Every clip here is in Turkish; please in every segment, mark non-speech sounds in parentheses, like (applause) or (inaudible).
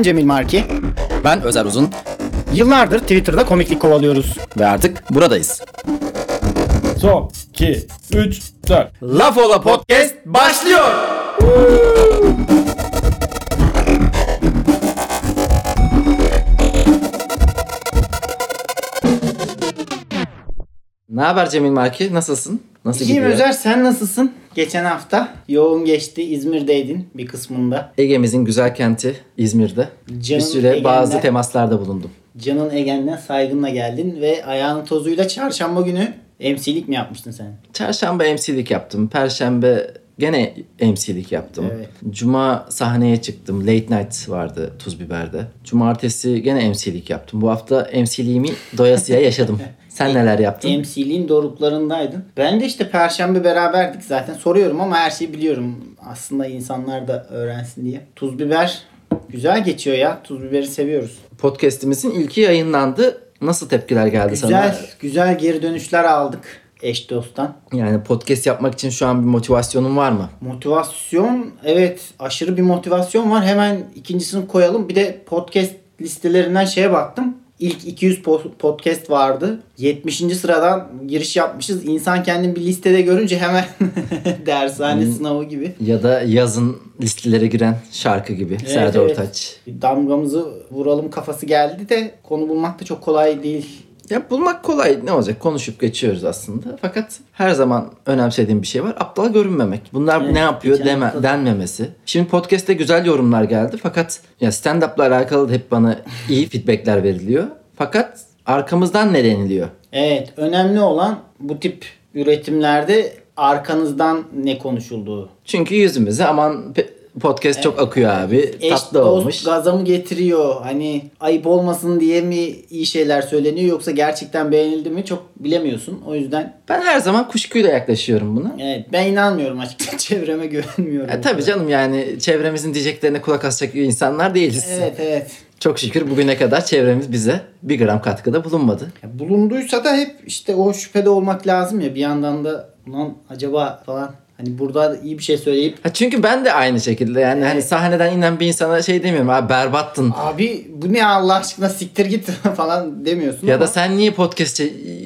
Ben Cemil Marki. Ben Özer Uzun Yıllardır Twitter'da komiklik kovalıyoruz. ve artık buradayız. Son 2 3 4 Laf Ola Podcast başlıyor. Ne haber Cemil Marki? Nasılsın? Nasıl İyiyim gidiyor? Özer sen nasılsın? Geçen hafta yoğun geçti. İzmir'deydin bir kısmında. Ege'mizin güzel kenti İzmir'de. Canım bir süre Ege'nden- bazı temaslarda bulundum. Canın Egen'den saygınla geldin ve ayağının tozuyla çarşamba günü MC'lik mi yapmıştın sen? Çarşamba MC'lik yaptım. Perşembe gene MC'lik yaptım. Evet. Cuma sahneye çıktım. Late Night vardı Tuz Biber'de. Cumartesi gene MC'lik yaptım. Bu hafta MC'liğimi doyasıya (laughs) yaşadım. Sen neler yaptın? MC'liğin doruklarındaydın. Ben de işte perşembe beraberdik zaten. Soruyorum ama her şeyi biliyorum. Aslında insanlar da öğrensin diye. Tuz biber güzel geçiyor ya. Tuz biberi seviyoruz. Podcast'imizin ilki yayınlandı. Nasıl tepkiler geldi Güzel, sana? güzel geri dönüşler aldık eş dosttan. Yani podcast yapmak için şu an bir motivasyonun var mı? Motivasyon evet aşırı bir motivasyon var. Hemen ikincisini koyalım. Bir de podcast listelerinden şeye baktım. İlk 200 po- podcast vardı. 70. sıradan giriş yapmışız. İnsan kendini bir listede görünce hemen (laughs) dershane Hmm. sınavı gibi. Ya da yazın listelere giren şarkı gibi. Serdar evet. Ortaç. Bir damgamızı vuralım kafası geldi de konu bulmak da çok kolay değil. Ya bulmak kolay ne olacak konuşup geçiyoruz aslında. Fakat her zaman önemsediğim bir şey var. Aptal görünmemek. Bunlar Evet, ne yapıyor deme, hafta da- denmemesi. Şimdi podcast'te güzel yorumlar geldi. Fakat ya stand-up'la alakalı hep bana (laughs) iyi feedbackler veriliyor. Fakat arkamızdan ne deniliyor? Evet önemli olan bu tip üretimlerde arkanızdan ne konuşulduğu. Çünkü yüzümüze aman pe- podcast çok akıyor abi. Eş tatlı dost olmuş. gaza mı getiriyor? Hani ayıp olmasın diye mi iyi şeyler söyleniyor yoksa gerçekten beğenildi mi çok bilemiyorsun. O yüzden Ben her zaman kuşkuyla yaklaşıyorum buna. evet ben inanmıyorum açıkçası (laughs) çevreme güvenmiyorum. E, tabii canım yani çevremizin diyeceklerine kulak asacak insanlar değiliz. Evet evet. Çok şükür bugüne kadar çevremiz bize bir gram katkıda bulunmadı. Ya bulunduysa da hep işte o şüphede olmak lazım ya bir yandan da ulan acaba falan hani burada iyi bir şey söyleyip Ha çünkü ben de aynı şekilde yani hani sahneden inen bir insana şey demiyorum abi berbattın. abi bu ne Allah aşkına siktir git (laughs) falan demiyorsun Ya ama da sen niye podcast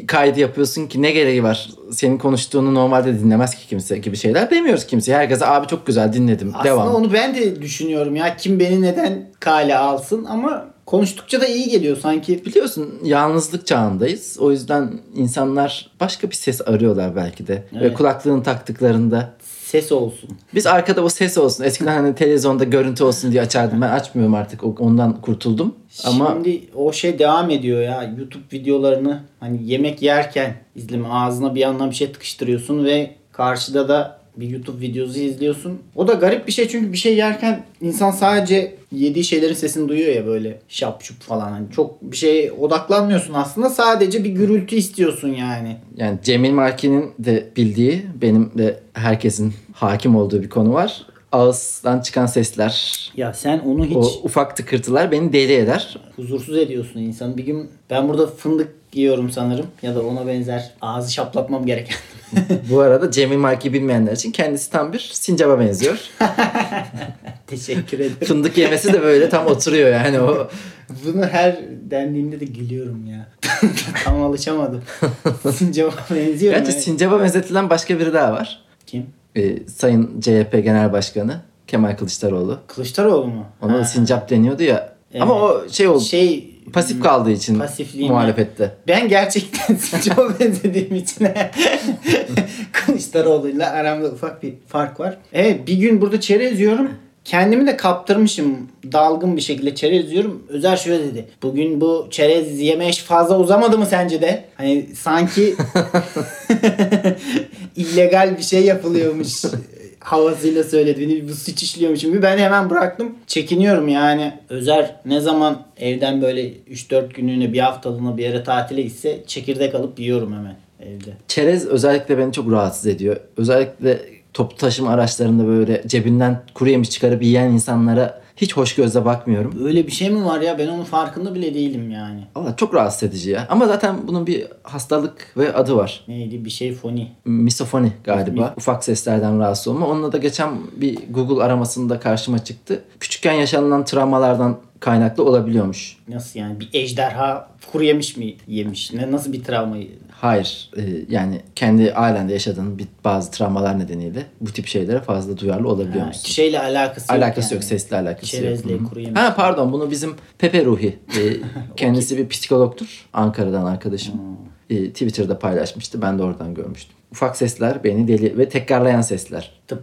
kaydı yapıyorsun ki ne gereği var? Senin konuştuğunu normalde dinlemez ki kimse gibi şeyler demiyoruz kimseye. Herkese abi çok güzel dinledim. aslında Devam. onu ben de düşünüyorum ya kim beni neden kale alsın ama konuştukça da iyi geliyor sanki. Biliyorsun yalnızlık çağındayız. O yüzden insanlar başka bir ses arıyorlar belki de. Ve Evet. kulaklığını taktıklarında Ses olsun. biz arkada o ses olsun. Eskiden hani televizyonda görüntü olsun diye açardım. Ben açmıyorum artık. Ondan kurtuldum. Ama Şimdi o şey devam ediyor ya. YouTube videolarını hani yemek yerken izleme ağzına bir yandan bir şey tıkıştırıyorsun ve karşıda da bir YouTube videosu izliyorsun. O da garip bir şey çünkü bir şey yerken insan sadece yediği şeylerin sesini duyuyor ya böyle şap şup falan. Hani çok bir şeye odaklanmıyorsun aslında. Sadece bir gürültü istiyorsun yani. yani Cemil Marki'nin de bildiği, benim de herkesin hakim olduğu bir konu var. Ağızdan çıkan sesler, Ya sen onu hiç o ufak tıkırtılar beni deli eder. huzursuz ediyorsun insanı. Bir gün ben burada fındık yiyorum sanırım ya da ona benzer ağzı şaplatmam gereken. (laughs) Bu arada Cemil Marki bilmeyenler için kendisi tam bir sincaba benziyor. (laughs) Teşekkür ederim. Fındık yemesi de böyle tam oturuyor yani o. Bunu her dendiğinde de gülüyorum ya. (laughs) Tam alışamadım. Sincap'a benziyorum. Gerçi evet. sincaba benzetilen başka biri daha var. Kim? Ee, Sayın CHP Genel Başkanı Kemal Kılıçdaroğlu. Kılıçdaroğlu mu? Ona Ha. da sincap deniyordu ya. Evet. Ama o şey oldu. Şey pasif kaldığı için Pasifliğimi- muhalefette. Ben gerçekten (laughs) Sincap'a benzediğim için (laughs) Kılıçdaroğlu'yla aramda ufak bir fark var. Evet bir gün burada çerez yiyorum. Kendimi de kaptırmışım dalgın bir şekilde çerez yiyorum. Özer şöyle dedi. Bugün bu çerez yeme iş fazla uzamadı mı sence de? Hani sanki (laughs) illegal bir şey yapılıyormuş havasıyla söyledi. Beni bu suç işliyormuşum gibi. Ben hemen bıraktım. Çekiniyorum yani. Özer ne zaman evden böyle 3-4 günlüğüne bir haftalığına bir yere tatile gitse çekirdek alıp yiyorum hemen evde. Çerez özellikle beni çok rahatsız ediyor. Özellikle toplu taşıma araçlarında böyle cebinden kuru yemiş çıkarıp yiyen insanlara hiç hoş gözle bakmıyorum. Öyle bir şey mi var ya? Ben onun farkında bile değilim yani. Valla çok rahatsız edici ya. Ama zaten bunun bir hastalık ve adı var. Neydi? Bir şey foni. Misofoni galiba. Ufak seslerden rahatsız olma. Onunla da geçen bir Google aramasında karşıma çıktı. Küçükken yaşanılan travmalardan kaynaklı olabiliyormuş. Nasıl yani bir ejderha kuru yemiş mi yemiş? Ne nasıl bir travmayı? Hayır e, yani kendi ailende yaşadığın bir, bazı travmalar nedeniyle bu tip şeylere fazla duyarlı olabiliyor Ha, musun? şeyle alakası yok. Alakası yani. yok, sesle alakası Çerezle, yok. Kuru yemiş. Ha pardon bunu bizim Pepe Ruhi. e, (laughs) kendisi bir psikologtur. Ankara'dan arkadaşım. Hmm. E, Twitter'da paylaşmıştı. Ben de oradan görmüştüm. Ufak sesler beni deli ve tekrarlayan sesler. Tıp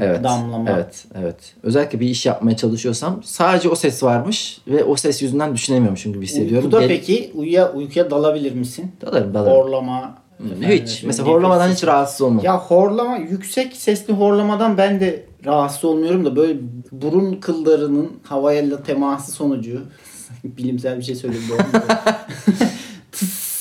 Evet. damlama. Evet, evet. Özellikle bir iş yapmaya çalışıyorsam sadece o ses varmış ve o ses yüzünden düşünemiyormuşum gibi hissediyorum. Uykuda Deli- peki uyuya, uykuya dalabilir misin? Dalarım, dalarım. Horlama. efendim, Hiç. Mesela horlamadan sesi. hiç rahatsız olmam. Ya horlama yüksek sesli horlamadan ben de rahatsız olmuyorum da böyle burun kıllarının havayla teması sonucu (laughs) bilimsel bir şey söyledim (laughs)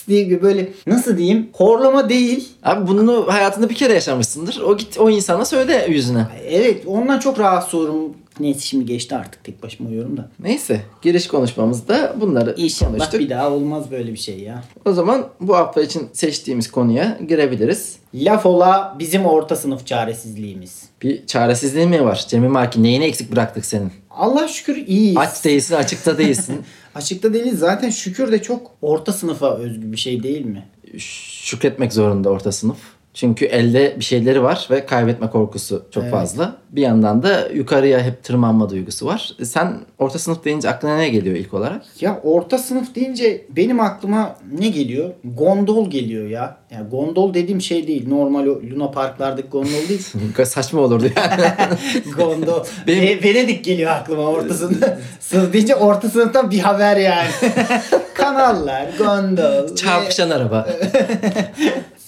diye bir böyle nasıl diyeyim horlama değil. Abi bunu hayatında bir kere yaşamışsındır. O git o insana söyle yüzüne. Evet ondan çok rahatsız olurum. Neyse şimdi geçti artık tek başıma uyuyorum da. Neyse giriş konuşmamızda bunları İnşallah konuştuk. bir daha olmaz böyle bir şey ya. O zaman bu hafta için seçtiğimiz konuya girebiliriz. Laf ola bizim orta sınıf çaresizliğimiz. Bir çaresizliğin mi var? Cemil Marki neyini eksik bıraktık senin? Allah şükür iyiyiz. Aç değilsin, açıkta değilsin. (laughs) Açıkta değiliz. Zaten şükür de çok orta sınıfa özgü bir şey değil mi? Şükretmek zorunda orta sınıf. Çünkü elde bir şeyleri var ve kaybetme korkusu çok Evet. fazla. Bir yandan da yukarıya hep tırmanma duygusu var. E Sen orta sınıf deyince aklına ne geliyor ilk olarak? Ya orta sınıf deyince benim aklıma ne geliyor? Gondol geliyor ya. Ya gondol dediğim şey değil. Normal o Luna Parklardaki gondol değil. (laughs) Saçma olurdu yani. (laughs) gondol. Benim- Ve- Venedik geliyor aklıma orta sınıf. sınıf deyince orta sınıftan bir haber yani. (laughs) Kanallar, gondol. ve- Çarpışan araba.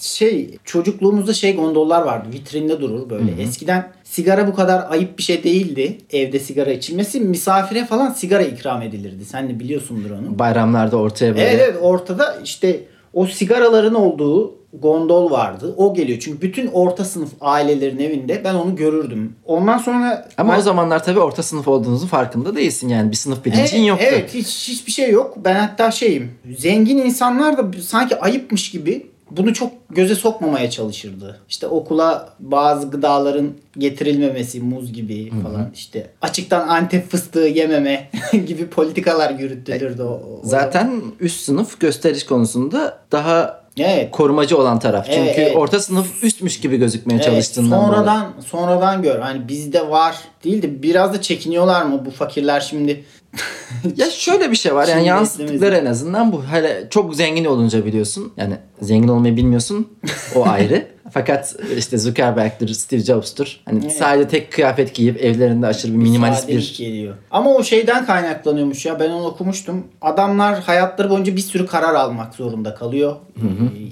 Şey çocukluğumuzda şey gondollar vardı vitrinde durur böyle. Eskiden sigara bu kadar ayıp bir şey değildi. Evde sigara içilmesi misafire falan sigara ikram edilirdi. Sen de biliyorsundur onu. Bayramlarda ortaya böyle. Evet evet ortada işte o sigaraların olduğu gondol vardı. O geliyor. Çünkü bütün orta sınıf ailelerin evinde ben onu görürdüm. Ondan sonra Ama ben- o zamanlar tabii orta sınıf olduğunuzun farkında değilsin yani. Bir sınıf bilincin evet, yoktu. Evet hiç hiçbir şey yok. Ben hatta şeyim. Zengin insanlar da sanki ayıpmış gibi bunu çok göze sokmamaya çalışırdı. İşte okula bazı gıdaların getirilmemesi, muz gibi falan işte açıktan antep fıstığı yememe (laughs) gibi politikalar yürütülürdü o. o- Zaten üst sınıf gösteriş konusunda daha Evet. korumacı olan taraf. Çünkü Evet, evet. orta sınıf üstmüş gibi gözükmeye Evet, çalıştığından dolayı. sonradan sonradan gör. Hani bizde var değil de biraz da çekiniyorlar mı bu fakirler şimdi? (laughs) Ya şöyle bir şey var yani yansıttıkları en azından bu. Hele çok zengin olunca biliyorsun. Yani zengin olmayı bilmiyorsun. O (laughs) ayrı. Fakat işte Zuckerberg'tir, Steve Jobs'tur. Hani Evet. sadece tek kıyafet giyip evlerinde aşırı bir minimalist Sadelik bir geliyor. Ama o şeyden kaynaklanıyormuş ya ben onu okumuştum. Adamlar hayatları boyunca bir sürü karar almak zorunda kalıyor. Ee,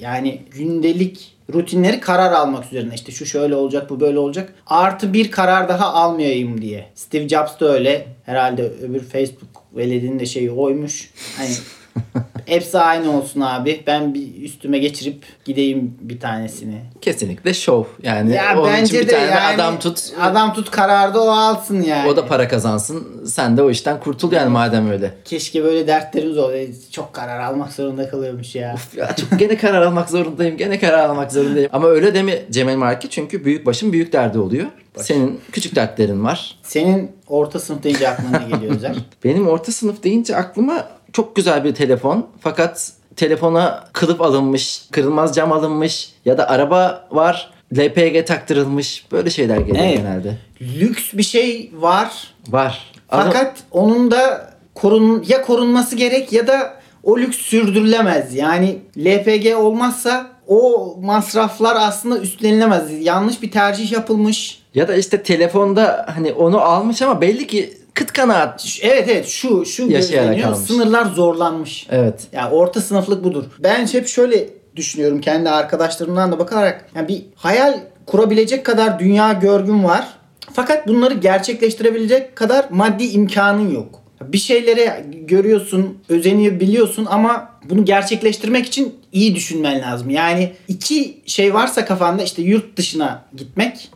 Yani gündelik rutinleri karar almak üzerine işte şu şöyle olacak bu böyle olacak. Artı bir karar daha almayayım diye. Steve Jobs da öyle. Herhalde öbür Facebook veledinin de şeyi oymuş. Hani (laughs) hepsi aynı olsun abi. Ben bir üstüme geçirip gideyim bir tanesini. kesinlikle şov. Yani Ya onun için bence bir de tane yani adam tut. Adam tut kararda o alsın yani. O da para kazansın. Sen de o işten kurtul yani madem öyle. Keşke böyle dertlerimiz olsaydı. Çok karar almak zorunda kalıyormuş ya. Ya çok gene karar almak zorundayım. Gene karar almak zorundayım. Ama öyle deme Cemil Marki çünkü büyük başın büyük derdi oluyor. Senin küçük dertlerin var. Senin orta sınıf deyince aklına ne geliyor Özer? (laughs) Benim orta sınıf deyince aklıma çok güzel bir telefon. Fakat telefona kılıf alınmış, kırılmaz cam alınmış ya da araba var. LPG taktırılmış. Böyle şeyler geliyor Evet. genelde. Lüks bir şey var. Var. Fakat onun da korun ya korunması gerek ya da o lüks sürdürülemez. Yani LPG olmazsa o masraflar aslında üstlenilemez. Yanlış bir tercih yapılmış. ya da işte telefonda hani onu almış ama belli ki kıt kanaat. Evet evet şu şu Yaşayarak gözleniyor. almış. Sınırlar zorlanmış. Evet. Ya orta sınıflık budur. Ben hep şöyle düşünüyorum kendi arkadaşlarımdan da bakarak. Yani bir hayal kurabilecek kadar dünya görgün var. Fakat bunları gerçekleştirebilecek kadar maddi imkanın yok. Bir şeylere görüyorsun, özeniyor biliyorsun ama bunu gerçekleştirmek için iyi düşünmen lazım. Yani iki şey varsa kafanda işte yurt dışına gitmek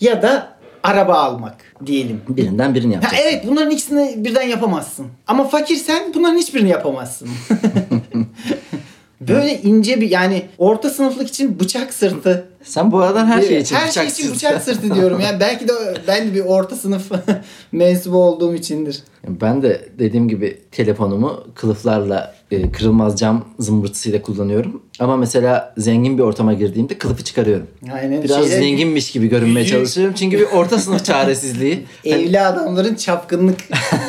ya da araba almak diyelim. Birinden birini Ha, yapacaksın. evet bunların ikisini birden yapamazsın. Ama fakirsen bunların hiçbirini yapamazsın. (laughs) Böyle ince bir yani orta sınıflık için bıçak sırtı. Sen bu aralar her şey için Her şey için sırtı. bıçak sırtı diyorum. Yani belki de ben de bir orta sınıf (laughs) mensubu olduğum içindir. Ben de dediğim gibi telefonumu kılıflarla e, kırılmaz cam zımbırtısıyla kullanıyorum. Ama mesela zengin bir ortama girdiğimde kılıfı çıkarıyorum. Aynen. Biraz Şeyler- zenginmiş gibi görünmeye çalışıyorum. Çünkü bir orta sınıf çaresizliği. (laughs) Evli adamların çapkınlık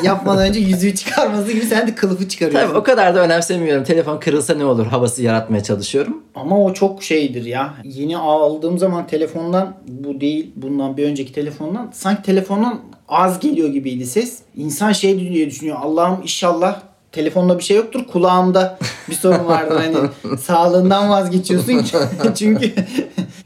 yapmadan önce yüzüğü çıkarması gibi sen de kılıfı çıkarıyorsun. Tabii o kadar da önemsemiyorum. Telefon kırılsa ne olur havası yaratmaya çalışıyorum. Ama o çok şeydir ya. Yeni aldığım zaman telefondan bu değil bundan bir önceki telefondan sanki telefondan az geliyor gibiydi ses. İnsan şey diye düşünüyor. Allah'ım inşallah telefonda bir şey yoktur. Kulağımda bir sorun vardır. Hani (laughs) sağlığından vazgeçiyorsun. (laughs) Çünkü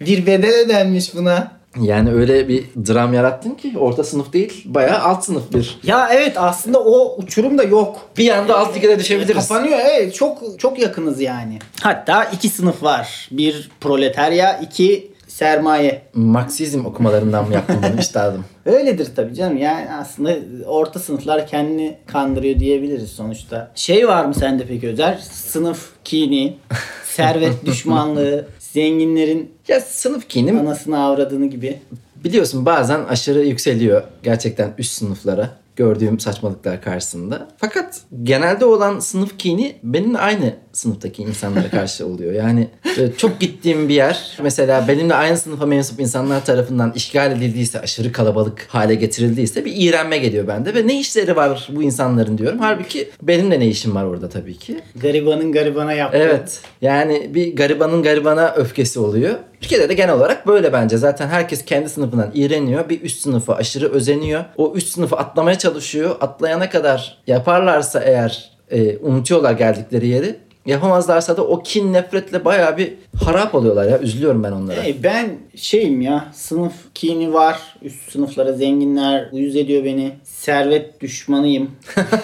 bir bedel ödenmiş buna. Yani öyle bir dram yarattın ki orta sınıf değil bayağı alt sınıf bir. Ya evet aslında o uçurum da yok. Bir anda alt ligede düşebiliriz. Kapanıyor evet çok çok yakınız yani. Hatta iki sınıf var. Bir proletarya, iki sermaye. Marksizm okumalarından mı yaptım bunu üstadım? (laughs) Öyledir tabii canım. Yani aslında orta sınıflar kendini kandırıyor diyebiliriz sonuçta. Şey var mı sende peki Özer? Sınıf kini, servet (laughs) düşmanlığı, zenginlerin Ya sınıf kinim anasını avradını gibi. biliyorsun bazen aşırı yükseliyor gerçekten üst sınıflara gördüğüm saçmalıklar karşısında. Fakat genelde olan sınıf kini benimle aynı sınıftaki insanlara karşı oluyor. Yani çok gittiğim bir yer mesela benimle aynı sınıfa mensup insanlar tarafından işgal edildiyse, aşırı kalabalık hale getirildiyse bir iğrenme geliyor bende ve ne işleri var bu insanların diyorum. Halbuki benim de ne işim var orada tabii ki. Garibanın garibana yaptığı. Evet. Yani bir garibanın garibana öfkesi oluyor. Türkiye'de de genel olarak böyle bence. Zaten herkes kendi sınıfından iğreniyor. Bir üst sınıfa aşırı özeniyor. O üst sınıfı atlamaya çalışıyor. Atlayana kadar yaparlarsa eğer e, unutuyorlar geldikleri yeri. Yapamazlarsa da o kin nefretle bayağı bir harap oluyorlar ya. Üzülüyorum ben onlara. Hey, ben şeyim ya sınıf kini var. Üst sınıflara zenginler uyuz ediyor beni. Servet düşmanıyım.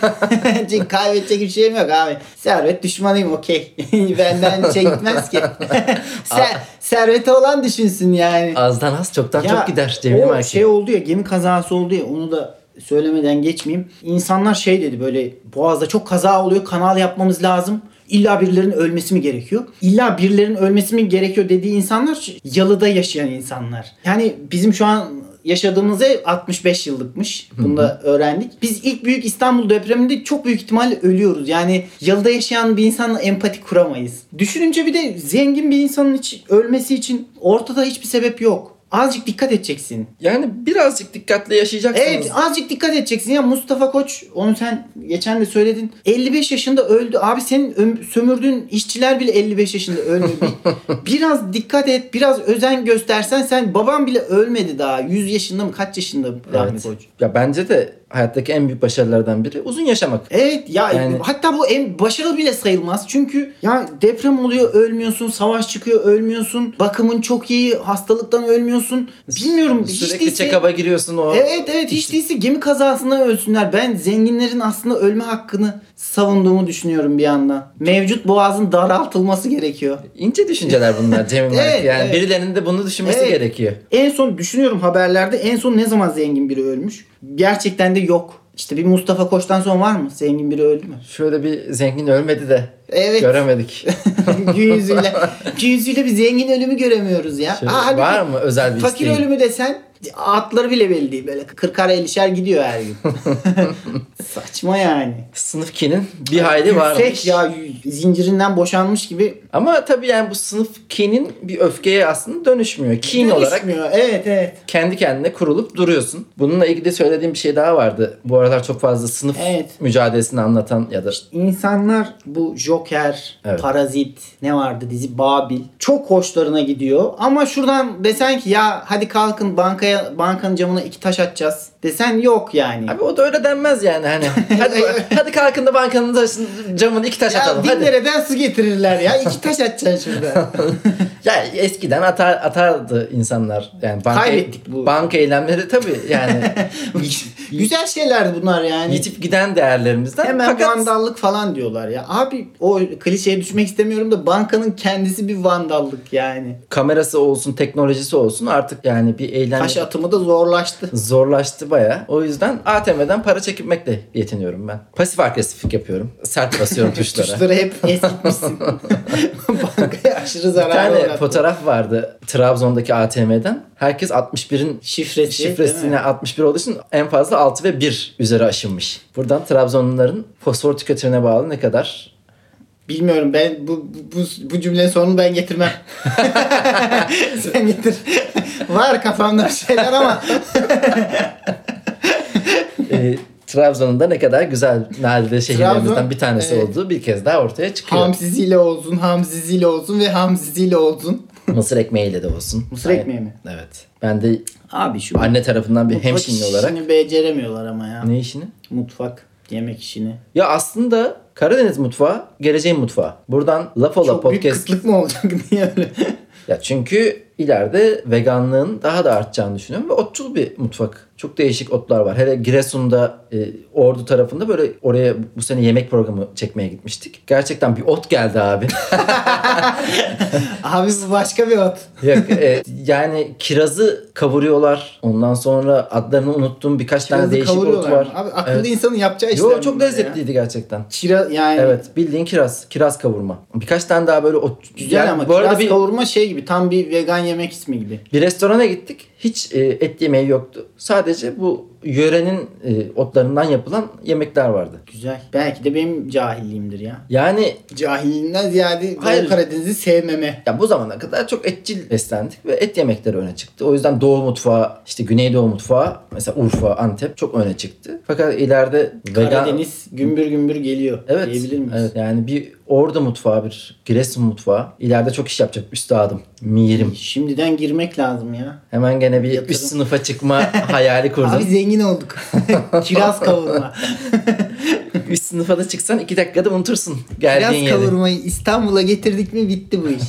(laughs) Çünkü kaybedecek bir şeyim yok abi. Servet düşmanıyım okey. (laughs) Benden şey gitmez ki. (laughs) Ser, serveti olan düşünsün yani. Azdan az çoktan Ya, çok gider Cemil o Marki. şey oldu ya gemi kazası oldu ya onu da söylemeden geçmeyeyim. İnsanlar şey dedi böyle boğazda çok kaza oluyor kanal yapmamız lazım. İlla birilerinin ölmesi mi gerekiyor? İlla birilerinin ölmesi mi gerekiyor dediği insanlar yalıda yaşayan insanlar. Yani bizim şu an yaşadığımız ev 65 yıllıkmış. Bunu da öğrendik. Biz ilk büyük İstanbul depreminde çok büyük ihtimalle ölüyoruz. Yani yalıda yaşayan bir insanla empati kuramayız. Düşününce bir de zengin bir insanın hiç ölmesi için ortada hiçbir sebep yok. Azıcık dikkat edeceksin. Yani birazcık dikkatli yaşayacaksınız. Evet azıcık dikkat edeceksin. Ya Mustafa Koç onu sen geçen de söyledin. 55 yaşında öldü. Abi senin öm- sömürdüğün işçiler bile 55 yaşında. Bir- (laughs) biraz dikkat et. Biraz özen göstersen sen baban bile ölmedi daha. 100 yaşında mı kaç yaşında Rahmi Evet. Koç? Ya bence de hayattaki en büyük başarılardan biri uzun yaşamak. Evet ya Yani- hatta bu en başarılı bile sayılmaz. Çünkü ya deprem oluyor ölmüyorsun, savaş çıkıyor ölmüyorsun, bakımın çok iyi, hastalıktan ölmüyorsun. Bilmiyorum hiç Sürekli değilse- check-up'a giriyorsun o. Evet evet hiç değilse gemi kazasında ölsünler. Ben zenginlerin aslında ölme hakkını savunduğumu düşünüyorum bir yandan. Mevcut boğazın daraltılması gerekiyor. İnce düşünceler bunlar Cemil. (laughs) Evet, Yani evet. birilerinin de bunu düşünmesi Evet. gerekiyor. En son düşünüyorum haberlerde en son ne zaman zengin biri ölmüş? Gerçekten de yok. İşte bir Mustafa Koç'tan sonra var mı? Zengin biri öldü mü? Şöyle bir zengin ölmedi de Evet. göremedik. (laughs) gün yüzüyle, gün yüzüyle bir zengin ölümü göremiyoruz ya. Şöyle Aa, var mı özel bir Fakir isteğin? ölümü desen atları bile belli değil. Böyle 40'ar 50'şer gidiyor her gün. (laughs) Saçma yani. Sınıf kinin bir hayli varmış. Yüksek ya zincirinden boşanmış gibi Ama tabii yani bu sınıf kinin bir öfkeye aslında dönüşmüyor. Kin olarak dönüşmüyor. Evet evet. kendi kendine kurulup duruyorsun. Bununla ilgili söylediğim bir şey daha vardı. Bu aralar çok fazla sınıf Evet. mücadelesini anlatan ya da İnsanlar bu Joker, Evet. Parazit, ne vardı dizi Babil çok hoşlarına gidiyor. Ama şuradan desen ki ya hadi kalkın bankaya bankanın camına iki taş atacağız desen yok yani. Abi o da öyle denmez yani hani. (laughs) Hadi, hadi kalkın da bankanın taşın- camını iki taş ya atalım. bin Hadi. su getirirler ya? iki taş atacaksın şurada. (laughs) Ya eskiden atar, atardı insanlar. Yani banka, Kaybettik bu. Banka eylemleri tabii yani (laughs) Güzel şeylerdi bunlar yani. yitip giden değerlerimizden. Hemen Fakat vandallık falan diyorlar ya. Abi o klişeye düşmek istemiyorum da bankanın kendisi bir vandallık yani. kamerası olsun, teknolojisi olsun artık yani bir eylem Taş atımı da zorlaştı. zorlaştı baya. O yüzden ATM'den para çekmekle yetiniyorum ben. Pasif agresiflik yapıyorum. Sert basıyorum (laughs) tuşlara. Tuşları hep eskitmişsin. (laughs) Bankaya aşırı Bir zarar tane uğrattı. fotoğraf vardı Trabzon'daki ATM'den. Herkes 61'in Şifresi, şifresine mi? 61 olduğu için en fazla %6 ve 1 üzeri aşınmış. Buradan Trabzonluların fosfor tüketimine bağlı ne kadar Bilmiyorum ben bu, bu, bu cümlenin sonunu ben getirmem. (laughs) Sen getir. Var kafamda şeyler ama (laughs) e, Trabzon'un da ne kadar güzel nadide şehirlerimizden bir tanesi evet. olduğu bir kez daha ortaya çıkıyor. hamsiziyle olsun, hamsiziyle olsun ve hamsiziyle olsun. (laughs) Mısır ekmeğiyle de olsun. Mısır ekmeği mi? Evet. Ben de Abi şu anne tarafından bir mutfak hemşinli olarak. işini beceremiyorlar ama ya. Ne işini? Mutfak, yemek işini. Ya aslında Karadeniz mutfağı geleceğin mutfağı. Buradan laf ola Çok büyük podcast. kıtlık mı olacak (laughs) diye öyle. Ya çünkü ileride veganlığın daha da artacağını düşünüyorum ve otçul bir mutfak. Çok değişik otlar var. Hele Giresun'da e, Ordu tarafında böyle oraya bu sene yemek programı çekmeye gitmiştik. Gerçekten bir ot geldi abi. Abi bu başka bir ot. Yok, e, yani kirazı kavuruyorlar. Ondan sonra adlarını unuttuğum birkaç tane Kirazı değişik ot var. Abi akıllı Evet. insanın yapacağı işler. Yo çok bunlar ya. lezzetliydi gerçekten. Kira yani Evet bildiğin kiraz. Kiraz kavurma. Birkaç tane daha böyle ot. güzel Yani ama bu arada kiraz bir, kavurma şey gibi tam bir vegan yemek ismi gibi. bir restorana gittik. Hiç e, et yemeği yoktu. Sadece bu yörenin e, otlarından yapılan yemekler vardı. Güzel. Belki de benim cahilliğimdir ya. Yani Cahilliğinden ziyade Hayır. Karadeniz'i sevmeme. ya bu zamana kadar çok etçil beslendik ve et yemekleri öne çıktı. O yüzden Doğu mutfağı, işte Güneydoğu mutfağı, mesela Urfa, Antep çok öne çıktı. Fakat ileride vegan Karadeniz gümbür gümbür geliyor Evet. diyebilir miyiz? Evet yani bir Ordu mutfağı, bir Giresun mutfağı. İleride çok iş yapacak üstadım. Mirim. Şimdiden girmek lazım ya. Hemen gene bir Yatırım. üst sınıfa çıkma (laughs) hayali kurdum. Abi zengin olduk. (laughs) Kiraz kavurma. (laughs) üst sınıfa da çıksan iki dakikada unutursun geldiğin Kiraz yeri. kavurmayı İstanbul'a getirdik mi bitti bu iş.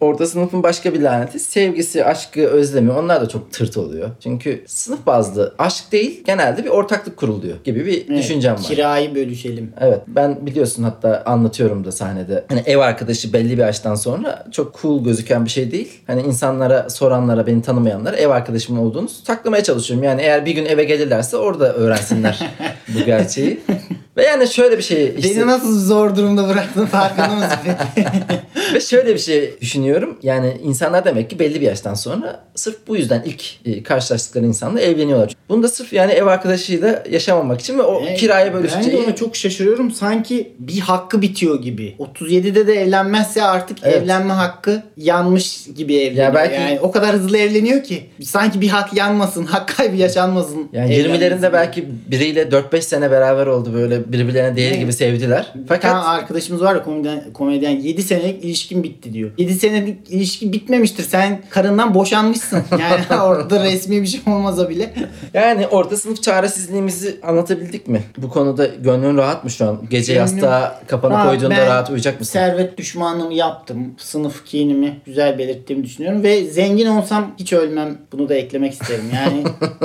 Orta sınıfın başka bir laneti sevgisi, aşkı, özlemi onlar da çok tırt oluyor. Çünkü sınıf bazlı aşk değil genelde bir ortaklık kuruluyor gibi bir Evet, düşüncem var. Kirayı bölüşelim. Evet ben biliyorsun hatta anlatıyorum da sahnede. Hani ev arkadaşı belli bir yaştan sonra çok cool gözüken bir şey değil. Hani insanlara soranlara beni tanımayanlara ev arkadaşımın olduğunu saklamaya çalışıyorum. Yani eğer bir gün eve gelirlerse orada öğrensinler (laughs) bu gerçeği. Ve yani şöyle bir şey işte Beni nasıl zor durumda bıraktın farkında mısın ve şöyle bir şey düşünüyorum. Yani insanlar demek ki belli bir yaştan sonra sırf bu yüzden ilk e, karşılaştıkları insanla evleniyorlar. Bunu da sırf yani ev arkadaşıyla yaşamamak için ve o E, kiraya Ben de ona çok şaşırıyorum. Sanki bir hakkı bitiyor gibi. 37'de de evlenmezse artık Evet. evlenme hakkı yanmış gibi evleniyor. Ya belki- Yani o kadar hızlı evleniyor ki. Sanki bir hak yanmasın, (laughs) hak kaybı yaşanmasın. Yani evlenmesi 20'lerinde gibi. belki biriyle 4-5 sene beraber oldu böyle birbirlerine deli Evet. gibi sevdiler. Bir Fakat arkadaşımız var ya komedyen, komedyen 7 senelik ilişkin bitti diyor. 7 senelik ilişki bitmemiştir. Sen karından boşanmışsın. (laughs) Yani (laughs) orada resmi bir şey olmasa bile. yani orta sınıf çaresizliğimizi anlatabildik mi? Bu konuda gönlün rahat mı şu an? Gece Gönlüm yastığa rahat. koyduğunda rahat uyuyacak mısın? Servet düşmanlığımı yaptım. Sınıf kinimi güzel belirttiğimi düşünüyorum. Ve zengin olsam hiç ölmem. Bunu da eklemek isterim. Yani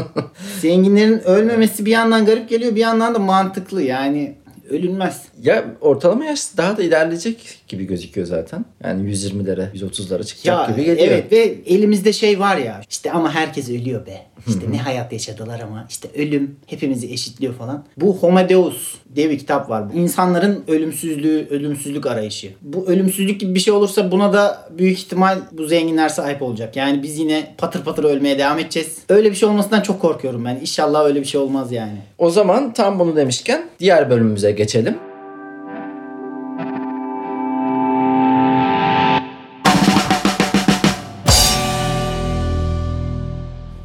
(laughs) zenginlerin ölmemesi bir yandan garip geliyor. Bir yandan da mantıklı. Yani ölünmez. Ya ortalama yaş daha da ilerleyecek gibi gözüküyor zaten. Yani 120'lere, 130'lara çıkacak Ya gibi geliyor. evet ve elimizde şey var ya işte ama herkes ölüyor be. İşte ne hayat yaşadılar ama işte ölüm hepimizi eşitliyor falan. Bu Homo Deus diye bir kitap var. İnsanların ölümsüzlüğü, ölümsüzlük arayışı. Bu ölümsüzlük gibi bir şey olursa buna da büyük ihtimal bu zenginler sahip olacak. Yani biz yine patır patır ölmeye devam edeceğiz. Öyle bir şey olmasından çok korkuyorum ben. İnşallah öyle bir şey olmaz yani. O zaman tam bunu demişken diğer bölümümüze geçelim.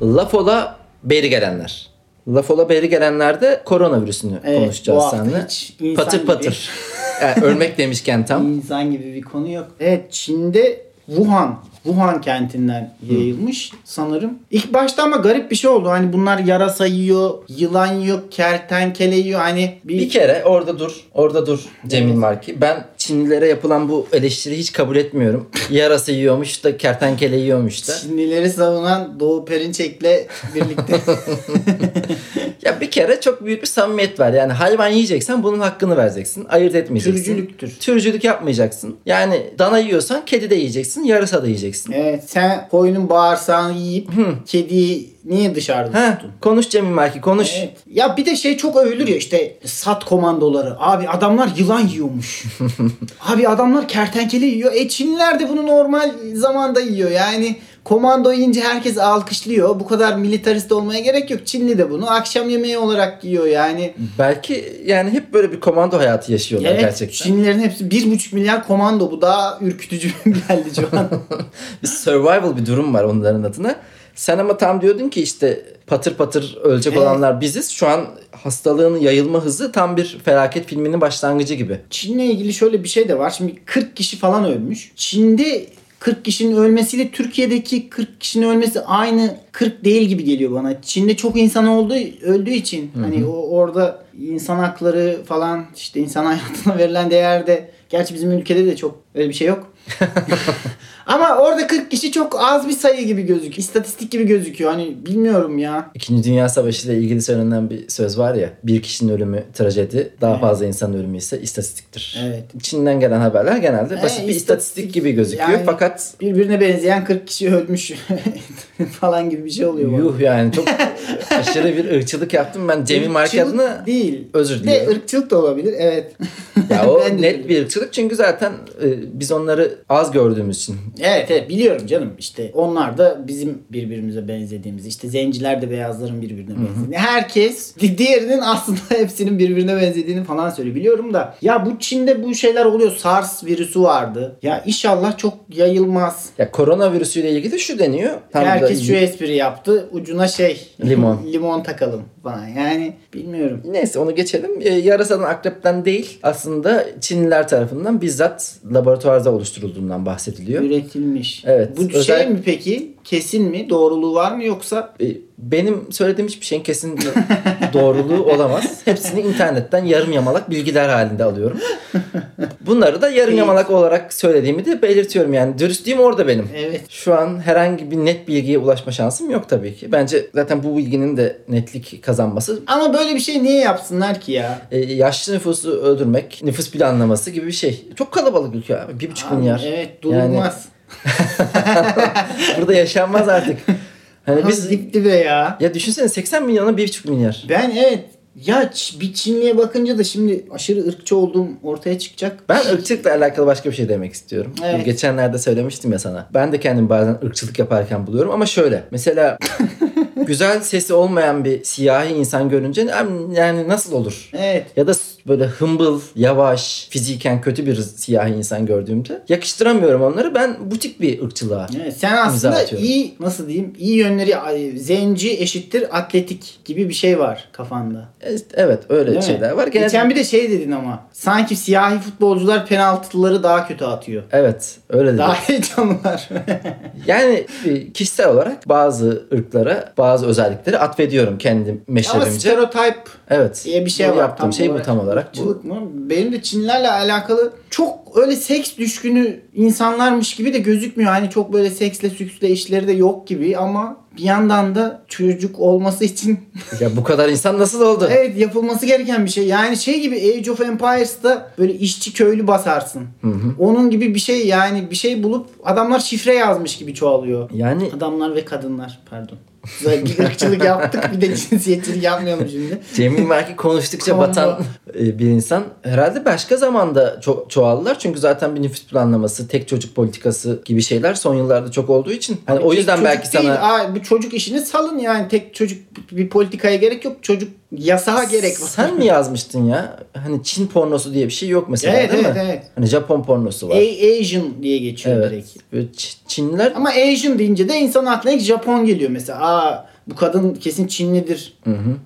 Laf ola beri gelenler. Laf ola beri gelenlerde koronavirüsünü Evet, konuşacağız seninle. Patır gibi- patır. (laughs) Yani ölmek demişken tam. İnsan gibi bir konu yok. Evet Çin'de Wuhan, Wuhan kentinden yayılmış sanırım. İlk başta ama garip bir şey oldu. Hani bunlar yarasa yiyor, yılan yiyor, kertenkele yiyor. Hani bir, Bir kere orada dur. Orada dur Cemil Marki. Ben Çinlilere yapılan bu eleştiriyi hiç kabul etmiyorum. (laughs) Yarasa yiyormuş da kertenkele yiyormuş da. Çinlileri savunan Doğu Perinçek'le birlikte. (laughs) Ya bir kere çok büyük bir samimiyet var. Yani hayvan yiyeceksen bunun hakkını vereceksin. Ayırt etmeyeceksin. Türcülüktür. Türcülük yapmayacaksın. Yani dana yiyorsan kedi de yiyeceksin, yarasa da yiyeceksin. evet sen koyunun bağırsağını yiyip kediyi niye dışarıda Ha, tuttun? konuş Cemil Marki konuş. Evet. Ya bir de şey çok övülür ya işte sat komandoları. Abi adamlar yılan yiyormuş. (laughs) Abi adamlar kertenkele yiyor. E Çinliler de bunu normal zamanda yiyor. Yani komando yiyince herkes alkışlıyor. Bu kadar militarist olmaya gerek yok. Çinli de bunu akşam yemeği olarak yiyor yani. Belki yani hep böyle bir komando hayatı yaşıyorlar Evet gerçekten. Çinlilerin hepsi bir buçuk milyar komando. Bu daha ürkütücü (laughs) geldi şu an. (laughs) Bir survival bir durum var onların adına. Sen ama tam diyordun ki işte patır patır ölecek Evet. olanlar biziz. Şu an hastalığın yayılma hızı tam bir felaket filminin başlangıcı gibi. Çin'le ilgili şöyle bir şey de var. Şimdi 40 kişi falan ölmüş. Çin'de 40 kişinin ölmesiyle Türkiye'deki 40 kişinin ölmesi aynı 40 değil gibi geliyor bana. Çin'de çok insan olduğu öldüğü için hani o orada insan hakları falan işte insan (laughs) hayatına verilen değerde gerçi bizim ülkede de çok öyle bir şey yok. (laughs) Ama orada 40 kişi çok az bir sayı gibi gözüküyor. İstatistik gibi gözüküyor. Hani bilmiyorum ya. İkinci Dünya Savaşı ile ilgili söylenen bir söz var ya. Bir kişinin ölümü trajedi, daha Evet. fazla insan ölümü ise istatistiktir. Evet. Çin'den gelen haberler genelde basit Evet, bir istatistik gibi gözüküyor. yani- Fakat Birbirine benzeyen 40 kişi ölmüş (laughs) falan gibi bir şey oluyor. bana. yuh yani çok (laughs) aşırı bir ırkçılık yaptım. Ben Cemil Irkçılık adına değil. özür De diliyorum. ırkçılık da olabilir. Evet. Ya o net bir ırkçılık çünkü zaten e, biz onları az gördüğümüz için. Evet evet biliyorum canım. İşte onlar da bizim birbirimize benzediğimiz işte zenciler de beyazların birbirine benzediğini herkes di- diğerinin aslında (laughs) hepsinin birbirine benzediğini falan söylüyor. Biliyorum da ya bu Çin'de bu şeyler oluyor. SARS virüsü vardı. Ya inşallah çok yayılmaz. Ya koronavirüsüyle ilgili şu deniyor. Tam da- herkes şu espri yaptı. Ucuna şey Limon. (laughs) limon takalım falan. Yani bilmiyorum. Neyse onu geçelim. E, yarasadan akrepten değil aslında Çinliler tarafından bizzat laboratuvarda oluşturulduğundan bahsediliyor. üretilmiş. Evet, bu özel- şey mi peki? Kesin mi? Doğruluğu var mı yoksa? E, Benim söylediğim hiçbir şeyin kesin doğruluğu olamaz. Hepsini internetten yarım yamalak bilgiler halinde alıyorum. Bunları da yarım yamalak olarak söylediğimi de belirtiyorum yani. Dürüstlüğüm orada benim. evet Şu an herhangi bir net bilgiye ulaşma şansım yok tabii ki. Bence zaten bu bilginin de netlik kazanması ama böyle bir şey niye yapsınlar ki ya e, yaşlı nüfusu öldürmek, nüfus planlaması gibi bir şey. Çok kalabalık ülke abi. Bir buçuk milyar. Evet durulmaz. (laughs) Burada yaşanmaz artık. Hani Biz biz dip dibe ya. ya düşünsene 80 milyona bir buçuk milyar. Ben evet ya bir Çinli'ye bakınca da şimdi aşırı ırkçı olduğum ortaya çıkacak. Ben ırkçılıkla alakalı başka bir şey demek istiyorum. Evet. Geçenlerde söylemiştim ya sana. Ben de kendimi bazen ırkçılık yaparken buluyorum ama şöyle. Mesela (laughs) güzel sesi olmayan bir siyahi insan görünce yani nasıl olur? Evet. Ya da böyle hımbıl, yavaş, fiziken kötü bir siyahi insan gördüğümde yakıştıramıyorum onları. Ben bu tip bir ırkçılığa. Evet, sen aslında iyi nasıl diyeyim iyi yönleri zenci eşittir atletik gibi bir şey var kafanda. Evet öyle Değil mi? şeyler var. Gene- Geçen bir de şey dedin ama sanki siyahi futbolcular penaltıları daha kötü atıyor. Evet öyle dedim. Daha (laughs) heyecanlılar. Yani e, kişisel olarak bazı ırklara bazı özellikleri atfediyorum kendi ama meşrebimce. stereotip Evet. diye bir şey Bu var. Yaptığım şey bu tam olarak. Bu. Irkçılık mı? Benim de Çinlilerle alakalı çok öyle seks düşkünü insanlarmış gibi de gözükmüyor. Hani çok böyle seksle süksle işleri de yok gibi ama bir yandan da çocuk olması için Ya bu kadar insan nasıl oldu? (laughs) evet yapılması gereken bir şey. Yani şey gibi Age of Empires'ta böyle işçi köylü basarsın. Onun gibi bir şey yani bir şey bulup adamlar şifre yazmış gibi çoğalıyor. Yani Adamlar ve kadınlar pardon. Irkçılık yaptık bir de cinsiyetçilik yapmayalım şimdi. Cemil Merki konuştukça batan e, bir insan. Herhalde başka zamanda ço- çoğaldılar. Çünkü zaten bir nüfus planlaması, tek çocuk politikası gibi şeyler son yıllarda çok olduğu için. Hani o yüzden belki değil, sana Aa, bu çocuk işini salın yani tek çocuk bir politikaya gerek yok. Çocuk yasağa gerek var. Sen mi yazmıştın ya? Hani Çin pornosu diye bir şey yok mesela Evet, değil evet, mi? evet. Hani Japon pornosu var. A- Asian diye geçiyor evet. direkt. Böyle Çinliler Ama Asian deyince de insan aklına ilk Japon geliyor mesela. Aa bu kadın kesin Çinlidir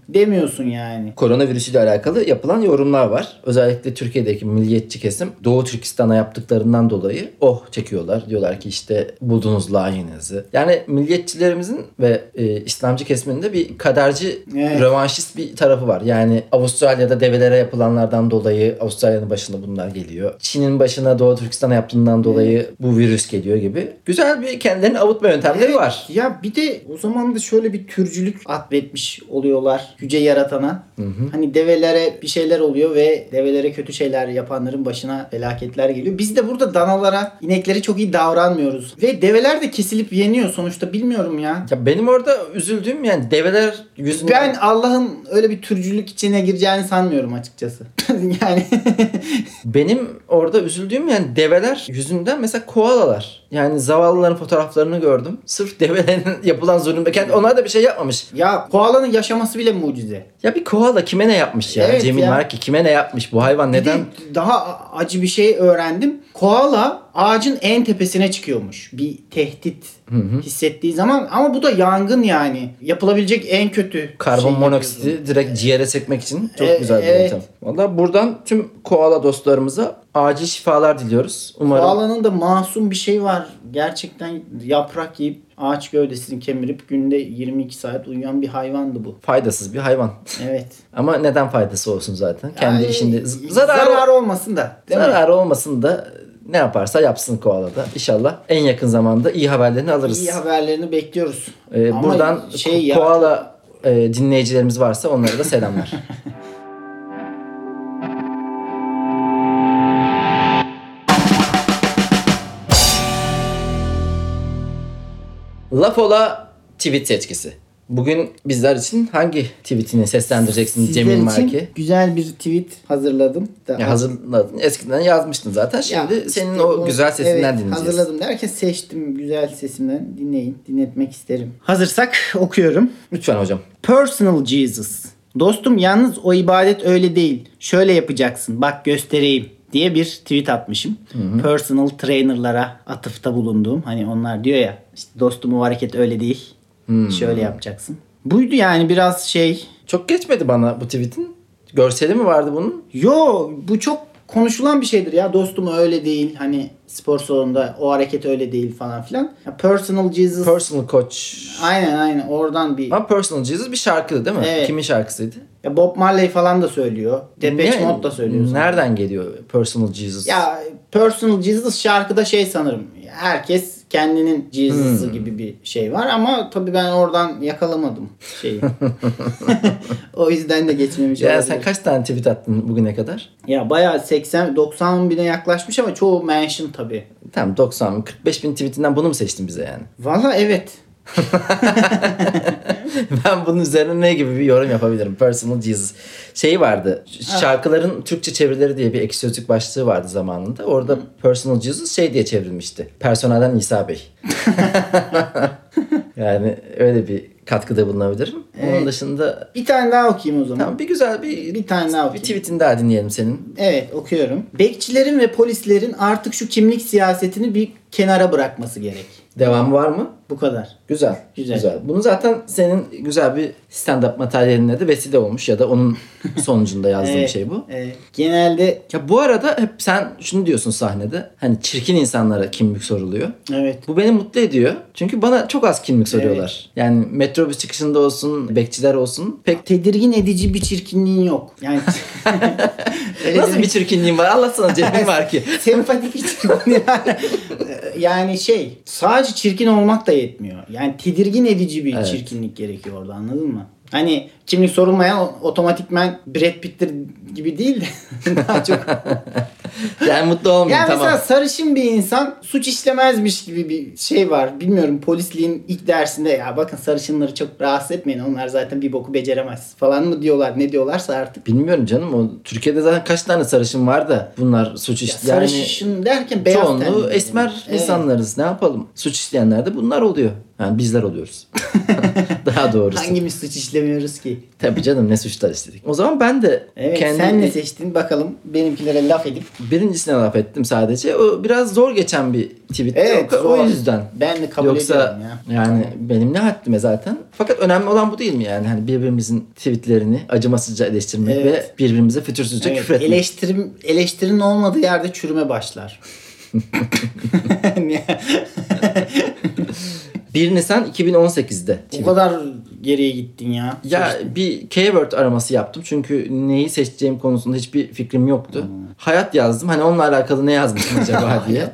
demiyorsun yani. koronavirüsüyle alakalı yapılan yorumlar var. Özellikle Türkiye'deki milliyetçi kesim Doğu Türkistan'a yaptıklarından dolayı oh çekiyorlar. Diyorlar ki işte buldunuz layığınızı. Yani milliyetçilerimizin ve e, İslamcı kesiminde bir kaderci, Evet. rövanşist bir tarafı var. Yani Avustralya'da develere yapılanlardan dolayı Avustralya'nın başına bunlar geliyor. Çin'in başına Doğu Türkistan'a yaptığından dolayı bu virüs geliyor gibi. Güzel bir kendilerini avutma yöntemleri var. Ya bir de o zaman da şöyle bir türcülük atfetmiş oluyorlar yüce yaratana. Hani develere bir şeyler oluyor ve develere kötü şeyler yapanların başına felaketler geliyor. Biz de burada danalara, ineklere çok iyi davranmıyoruz. Ve develer de kesilip yeniyor sonuçta bilmiyorum ya. Ya benim orada üzüldüğüm yani develer yüzünden Ben Allah'ın öyle bir türcülük içine gireceğini sanmıyorum açıkçası. (laughs) yani Benim orada üzüldüğüm yani develer yüzünden mesela koalalar Yani zavallıların fotoğraflarını gördüm. Sırf develerin (laughs) yapılan zulüm. Kendi onlar da bir şey yapmamış. Ya koalanın yaşaması bile mucize. Ya bir koala kime ne yapmış ya? Evet Cemil ya. Marki kime ne yapmış? Bu hayvan Bir neden? de daha acı bir şey öğrendim. Koala ağacın en tepesine çıkıyormuş. Bir tehdit hissettiği zaman ama bu da yangın yani. Yapılabilecek en kötü Karbon şey yapıyorsun. direkt ciğere çekmek için çok E, güzel bir evet. yöntem. Valla buradan tüm koala dostlarımıza acil şifalar diliyoruz. Umarım Koalanın da masum bir şey var. Gerçekten yaprak yiyip ağaç gövdesini kemirip günde 22 saat uyuyan bir hayvandı bu. faydasız bir hayvan. Evet. (laughs) Ama neden faydası olsun zaten? Kendi işinde zarar, zararı, olmasın da. Değil mi? olmasın da ne yaparsa yapsın koala da. İnşallah en yakın zamanda iyi haberlerini alırız. İyi haberlerini bekliyoruz. Ee, Ama buradan şey ya, koala e, dinleyicilerimiz varsa onlara da selamlar. (laughs) Laf ola tweet seçkisi. Bugün bizler için hangi tweetini seslendireceksin Sizler Cemil için Marki? güzel bir tweet hazırladım. Da Ya hazırladın. Eskiden yazmıştın zaten. Şimdi Ya senin işte o bu- güzel sesinden evet, dinleyeceğiz. Hazırladım derken seçtim güzel sesimden dinleyin. Dinletmek isterim. Hazırsak okuyorum. Lütfen hocam. Personal Jesus. Dostum yalnız o ibadet öyle değil. Şöyle yapacaksın. Bak göstereyim diye bir tweet atmışım. Personal trainer'lara atıfta bulunduğum. Hani onlar diyor ya işte dostum o hareket öyle değil. Şöyle yapacaksın. Buydu yani biraz şey. Çok geçmedi bana bu tweetin. Görseli mi vardı bunun? Yo bu çok konuşulan bir şeydir ya. Dostum öyle değil. Hani spor salonunda o hareket öyle değil falan filan. Ya personal Jesus. Personal Coach. aynen aynen oradan bir. Ama Personal Jesus bir şarkıydı değil mi? Evet. Kimin şarkısıydı? Ya Bob Marley falan da söylüyor. Depeche Mode da söylüyor. Nereden geliyor Personal Jesus? Ya Personal Jesus şarkıda şey sanırım. Herkes kendinin Jesus'ı Hmm. gibi bir şey var ama tabii ben oradan yakalamadım şeyi. (laughs) (laughs) o yüzden de geçmemiş Ya olabilir. sen kaç tane tweet attın bugüne kadar? Ya bayağı 80 90 bine yaklaşmış ama çoğu mention tabii. Tamam 90 bin, 45 bin tweetinden bunu mu seçtin bize yani? Valla evet. (laughs) ben bunun üzerine ne gibi bir yorum yapabilirim? Personal Jesus. Şeyi vardı. Şarkıların Türkçe çevirileri diye bir ek sözlük başlığı vardı zamanında. Orada Personal Jesus şey diye çevrilmişti. Personelden İsa Bey. (laughs) yani öyle bir katkıda bulunabilirim. Onun Evet. dışında Bir tane daha okuyayım o zaman. tamam bir güzel bir Bir tane daha bir okuyayım. tweetini daha dinleyelim senin. Evet okuyorum. Bekçilerin ve polislerin artık şu kimlik siyasetini bir kenara bırakması gerek. Devamı var mı? Bu kadar. Güzel. Güzel. Güzel. Bunu zaten senin güzel bir stand-up materyaline de vesile olmuş ya da onun (laughs) sonucunda yazdığın Evet, şey bu. evet. Genelde Ya bu arada hep sen şunu diyorsun sahnede. Hani çirkin insanlara kimlik soruluyor. evet. Bu beni mutlu ediyor. Çünkü bana çok az kimlik soruyorlar. Yani metrobüs çıkışında olsun, bekçiler olsun. Pek Tedirgin edici bir çirkinliğin yok. Yani (laughs) nasıl bir çirkinliğin var? Allah sana Cemil var ki. sempatik bir çirkin yani. (laughs) yani şey sadece çirkin olmak da yetmiyor. Yani tedirgin edici bir Evet. çirkinlik gerekiyor orada anladın mı? Hani kimlik sorulmayan otomatikmen Brad Pitt'tir gibi değil de (laughs) daha çok. (laughs) Yani mutlu olmayayım Yani tamam. mesela sarışın bir insan suç işlemezmiş gibi bir şey var. Bilmiyorum polisliğin ilk dersinde ya bakın sarışınları çok rahatsız etmeyin onlar zaten bir boku beceremez falan mı diyorlar ne diyorlarsa artık. Bilmiyorum canım. O Türkiye'de zaten kaç tane sarışın var da bunlar suç Ya iş yani sarışın derken beyaz çoğunluğu tenli. esmer Evet. insanlarız. Ne yapalım? Suç işleyenler de bunlar oluyor. Yani bizler oluyoruz. (laughs) (laughs) Daha doğrusu. Hangimiz suç işlemiyoruz ki? Tabii canım ne suçlar işledik. O zaman ben de Evet kendi sen ne seçtin bakalım benimkilere laf edip. Birincisine laf ettim sadece. O biraz zor geçen bir tweet. Evet o, zor. o yüzden. Ben de kabul Yoksa ediyorum ya. yani benim ne haddime zaten. Fakat önemli olan bu değil mi yani? Hani birbirimizin tweetlerini acımasızca eleştirmek Evet. ve birbirimize fütursuzca Evet, küfür etmek. eleştirim, eleştirinin olmadığı yerde çürüme başlar. 1 Nisan 2018'de. o tweet. kadar geriye gittin ya. Ya bir keyword araması yaptım çünkü neyi seçeceğim konusunda hiçbir fikrim yoktu. Hayat yazdım. Hani onunla alakalı ne yazmışım acaba (laughs) diye.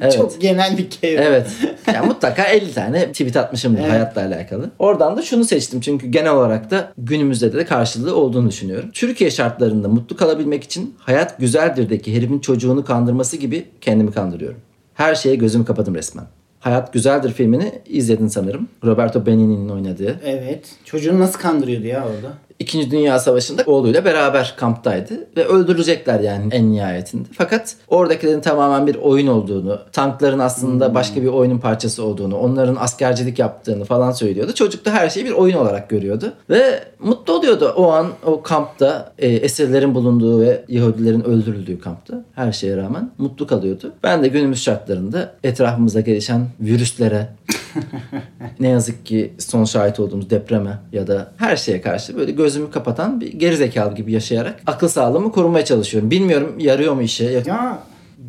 Evet. Çok genel bir kelime. Evet. Ya mutlaka 50 tane tweet atmışımdır Evet. hayatla alakalı. Oradan da şunu seçtim çünkü genel olarak da günümüzde de karşılığı olduğunu düşünüyorum. Türkiye şartlarında mutlu kalabilmek için hayat güzeldir'deki herifin çocuğunu kandırması gibi kendimi kandırıyorum. Her şeye gözümü kapadım resmen. Hayat Güzeldir filmini izledin sanırım. Roberto Benigni'nin oynadığı. Evet. Çocuğunu nasıl kandırıyordu ya orada? İkinci Dünya Savaşı'nda oğluyla beraber kamptaydı ve öldürülecekler yani en nihayetinde. Fakat oradakilerin tamamen bir oyun olduğunu, tankların aslında başka bir oyunun parçası olduğunu, onların askercilik yaptığını falan söylüyordu. Çocuk da her şeyi bir oyun olarak görüyordu ve mutlu oluyordu o an o kampta e, esirlerin bulunduğu ve Yahudilerin öldürüldüğü kampta her şeye rağmen mutlu kalıyordu. Ben de günümüz şartlarında etrafımızda gelişen virüslere (laughs) ne yazık ki son şahit olduğumuz depreme ya da her şeye karşı böyle gözümü kapatan bir gerizekalı gibi yaşayarak akıl sağlığımı korumaya çalışıyorum. Bilmiyorum yarıyor mu işe? Ya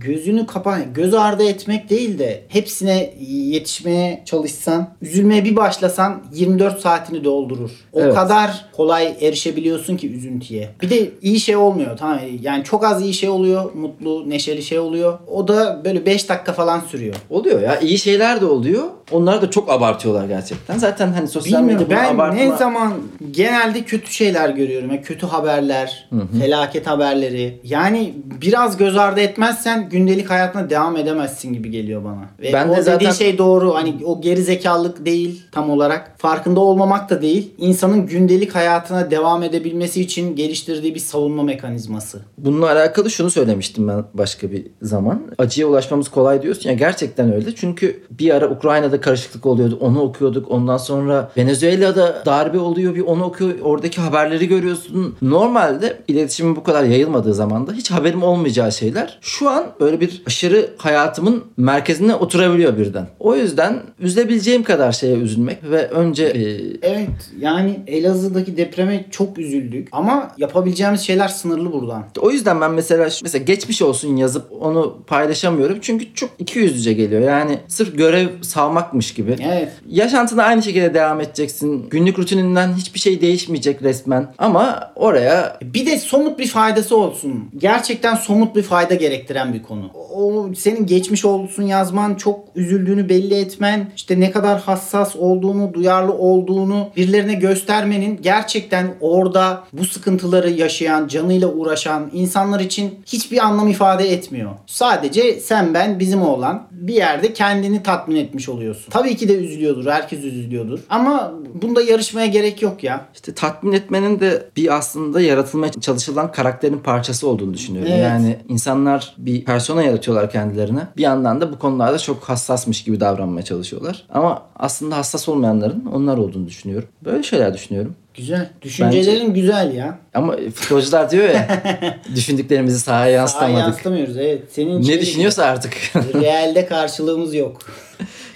gözünü kapa göz ardı etmek değil de hepsine yetişmeye çalışsan, üzülmeye bir başlasan 24 saatini doldurur. O Evet. kadar kolay erişebiliyorsun ki üzüntüye. Bir de iyi şey olmuyor tamam yani çok az iyi şey oluyor, mutlu, neşeli şey oluyor. O da böyle 5 dakika falan sürüyor. Oluyor ya. iyi şeyler de oluyor. Onları da çok abartıyorlar gerçekten. Zaten hani sosyal Bilmiyorum medya bunu ben abartma... ne zaman genelde kötü şeyler görüyorum. Yani kötü haberler, felaket haberleri. Yani biraz göz ardı etmezsen gündelik hayatına devam edemezsin gibi geliyor bana. Ve Ben de o zaten- dediğin şey doğru. Hani o geri zekalılık değil tam olarak. Farkında olmamak da değil. İnsanın gündelik hayatına devam edebilmesi için geliştirdiği bir savunma mekanizması. Bununla alakalı şunu söylemiştim ben başka bir zaman. Acıya ulaşmamız kolay diyorsun ya gerçekten öyle. Çünkü bir ara Ukrayna'da karışıklık oluyordu. Onu okuyorduk. Ondan sonra Venezuela'da darbe oluyor. Bir onu okuyor. Oradaki haberleri görüyorsun. Normalde iletişimin bu kadar yayılmadığı zamanda hiç haberim olmayacağı şeyler şu an böyle bir aşırı hayatımın merkezine oturabiliyor birden. O yüzden üzülebileceğim kadar şeye üzülmek ve önce e, Evet yani Elazığ'daki depreme çok üzüldük. Ama yapabileceğimiz şeyler sınırlı buradan. O yüzden ben mesela mesela geçmiş olsun yazıp onu paylaşamıyorum. Çünkü çok iki yüzlüce geliyor. Yani sırf görev salmakmış gibi. Evet. Yaşantına aynı şekilde devam edeceksin. Günlük rutininden hiçbir şey değişmeyecek resmen. Ama oraya Bir de somut bir faydası olsun. Gerçekten somut bir fayda gerektiren bir konu. O senin geçmiş olsun yazman, çok üzüldüğünü belli etmen, işte ne kadar hassas olduğunu, duyarlı olduğunu birilerine göstermenin gerçekten orada bu sıkıntıları yaşayan, canıyla uğraşan insanlar için hiçbir anlam ifade etmiyor. Sadece sen ben bizim olan bir yerde kendini tatmin etmiş oluyorsun. Tabii ki de üzülüyordur, herkes üzülüyordur. Ama bunda yarışmaya gerek yok ya. işte tatmin etmenin de bir aslında yaratılmaya çalışılan karakterin parçası olduğunu düşünüyorum. Evet. Yani insanlar bir persona yaratıyorlar kendilerine. Bir yandan da bu konularda çok hassasmış gibi davranmaya çalışıyorlar. Ama aslında hassas olmayanların onlar olduğunu düşünüyorum. Böyle şeyler düşünüyorum. Güzel. Düşüncelerin güzel ya. Ama futbolcular diyor ya (laughs) düşündüklerimizi sahaya Sahaya yansıtamadık. yansıtamıyoruz evet. Senin Ne düşünüyorsa artık. (laughs) Realde karşılığımız yok.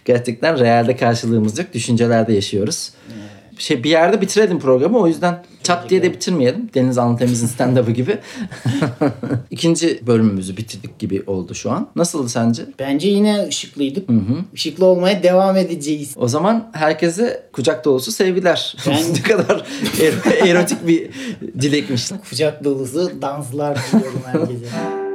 Gerçekten realde karşılığımız yok. Düşüncelerde yaşıyoruz. Şey bir yerde bitirelim programı. O yüzden çat diye de bitirmeyelim. Deniz Anlatemiz'in stand-up'ı gibi. (laughs) İkinci bölümümüzü bitirdik gibi oldu şu an. Nasıldı sence? Bence yine ışıklıydık. Işıklı olmaya devam edeceğiz. O zaman herkese kucak dolusu sevgiler. Ben- (laughs) ne kadar er- erotik bir dilekmiş. Kucak dolusu danslar diliyorum herkese. (laughs)